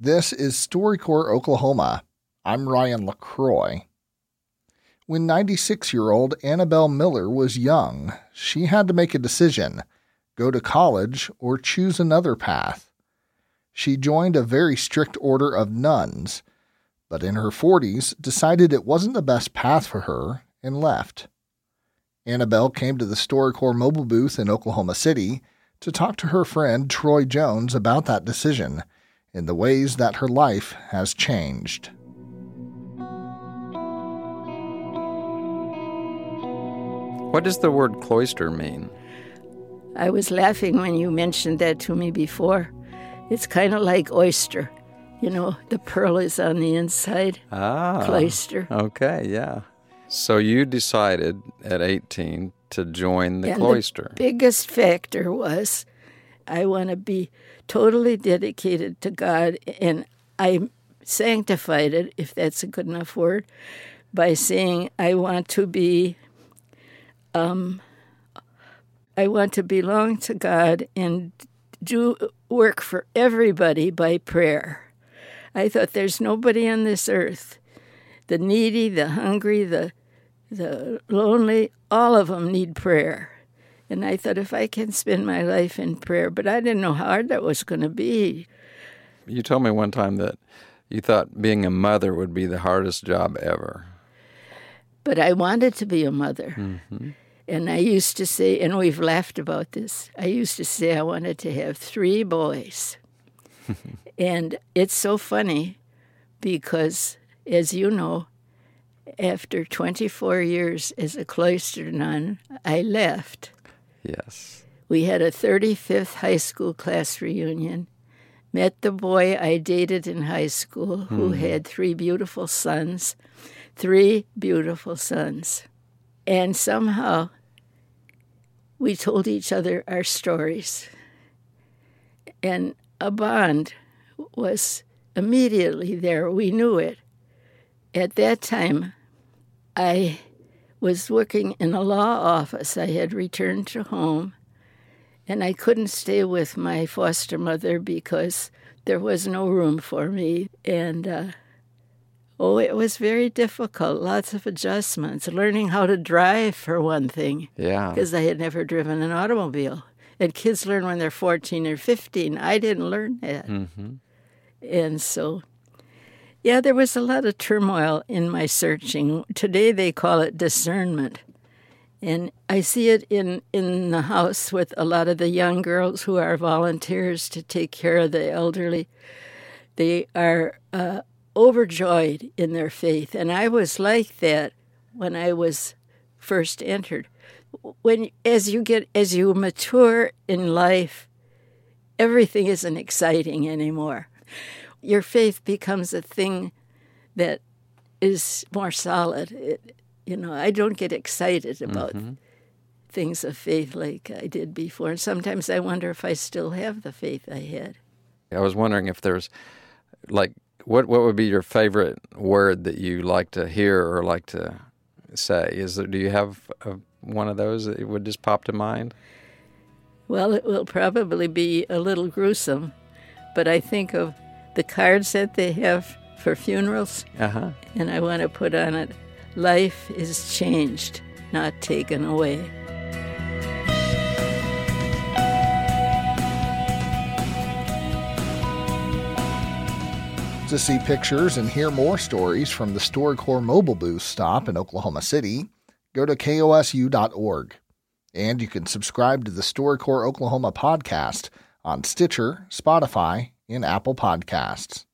This is StoryCorps Oklahoma. I'm Ryan LaCroix. When 96 year old Annabelle Miller was young, she had to make a decision go to college or choose another path. She joined a very strict order of nuns, but in her 40s decided it wasn't the best path for her and left. Annabelle came to the StoryCorps mobile booth in Oklahoma City to talk to her friend Troy Jones about that decision in the ways that her life has changed. What does the word cloister mean? I was laughing when you mentioned that to me before. It's kind of like oyster. You know, the pearl is on the inside. Ah. Cloister. Okay, yeah. So you decided at 18 to join the And cloister. The biggest factor was I want to be totally dedicated to God, and I sanctified it, if that's a good enough word, by saying I want to be, um, I want to belong to God and do work for everybody by prayer. I thought there's nobody on this earth, the needy, the hungry, the the lonely, all of them need prayer. And I thought if I can spend my life in prayer, but I didn't know how hard that was going to be. You told me one time that you thought being a mother would be the hardest job ever. But I wanted to be a mother. Mm-hmm. And I used to say, and we've laughed about this, I used to say I wanted to have three boys. and it's so funny because, as you know, after 24 years as a cloister nun, I left. Yes. We had a 35th high school class reunion. Met the boy I dated in high school who hmm. had three beautiful sons. Three beautiful sons. And somehow we told each other our stories. And a bond was immediately there. We knew it. At that time, I was working in a law office. I had returned to home, and I couldn't stay with my foster mother because there was no room for me. And uh, oh, it was very difficult. Lots of adjustments. Learning how to drive, for one thing, Yeah. because I had never driven an automobile. And kids learn when they're 14 or 15. I didn't learn that. hmm And so, yeah, there was a lot of turmoil in my searching. Today they call it discernment. And I see it in, in the house with a lot of the young girls who are volunteers to take care of the elderly. They are uh, overjoyed in their faith. And I was like that when I was first entered. When as you get as you mature in life, everything isn't exciting anymore. Your faith becomes a thing that is more solid. It, you know, I don't get excited about mm-hmm. things of faith like I did before. And sometimes I wonder if I still have the faith I had. I was wondering if there's like what what would be your favorite word that you like to hear or like to say? Is there, do you have a, one of those that would just pop to mind? Well, it will probably be a little gruesome, but I think of the cards that they have for funerals, Uh huh. and I want to put on it life is changed, not taken away. To see pictures and hear more stories from the StoryCorps mobile booth stop in Oklahoma City, go to kosu.org. And you can subscribe to the StoryCorps Oklahoma podcast on Stitcher, Spotify, and Apple Podcasts.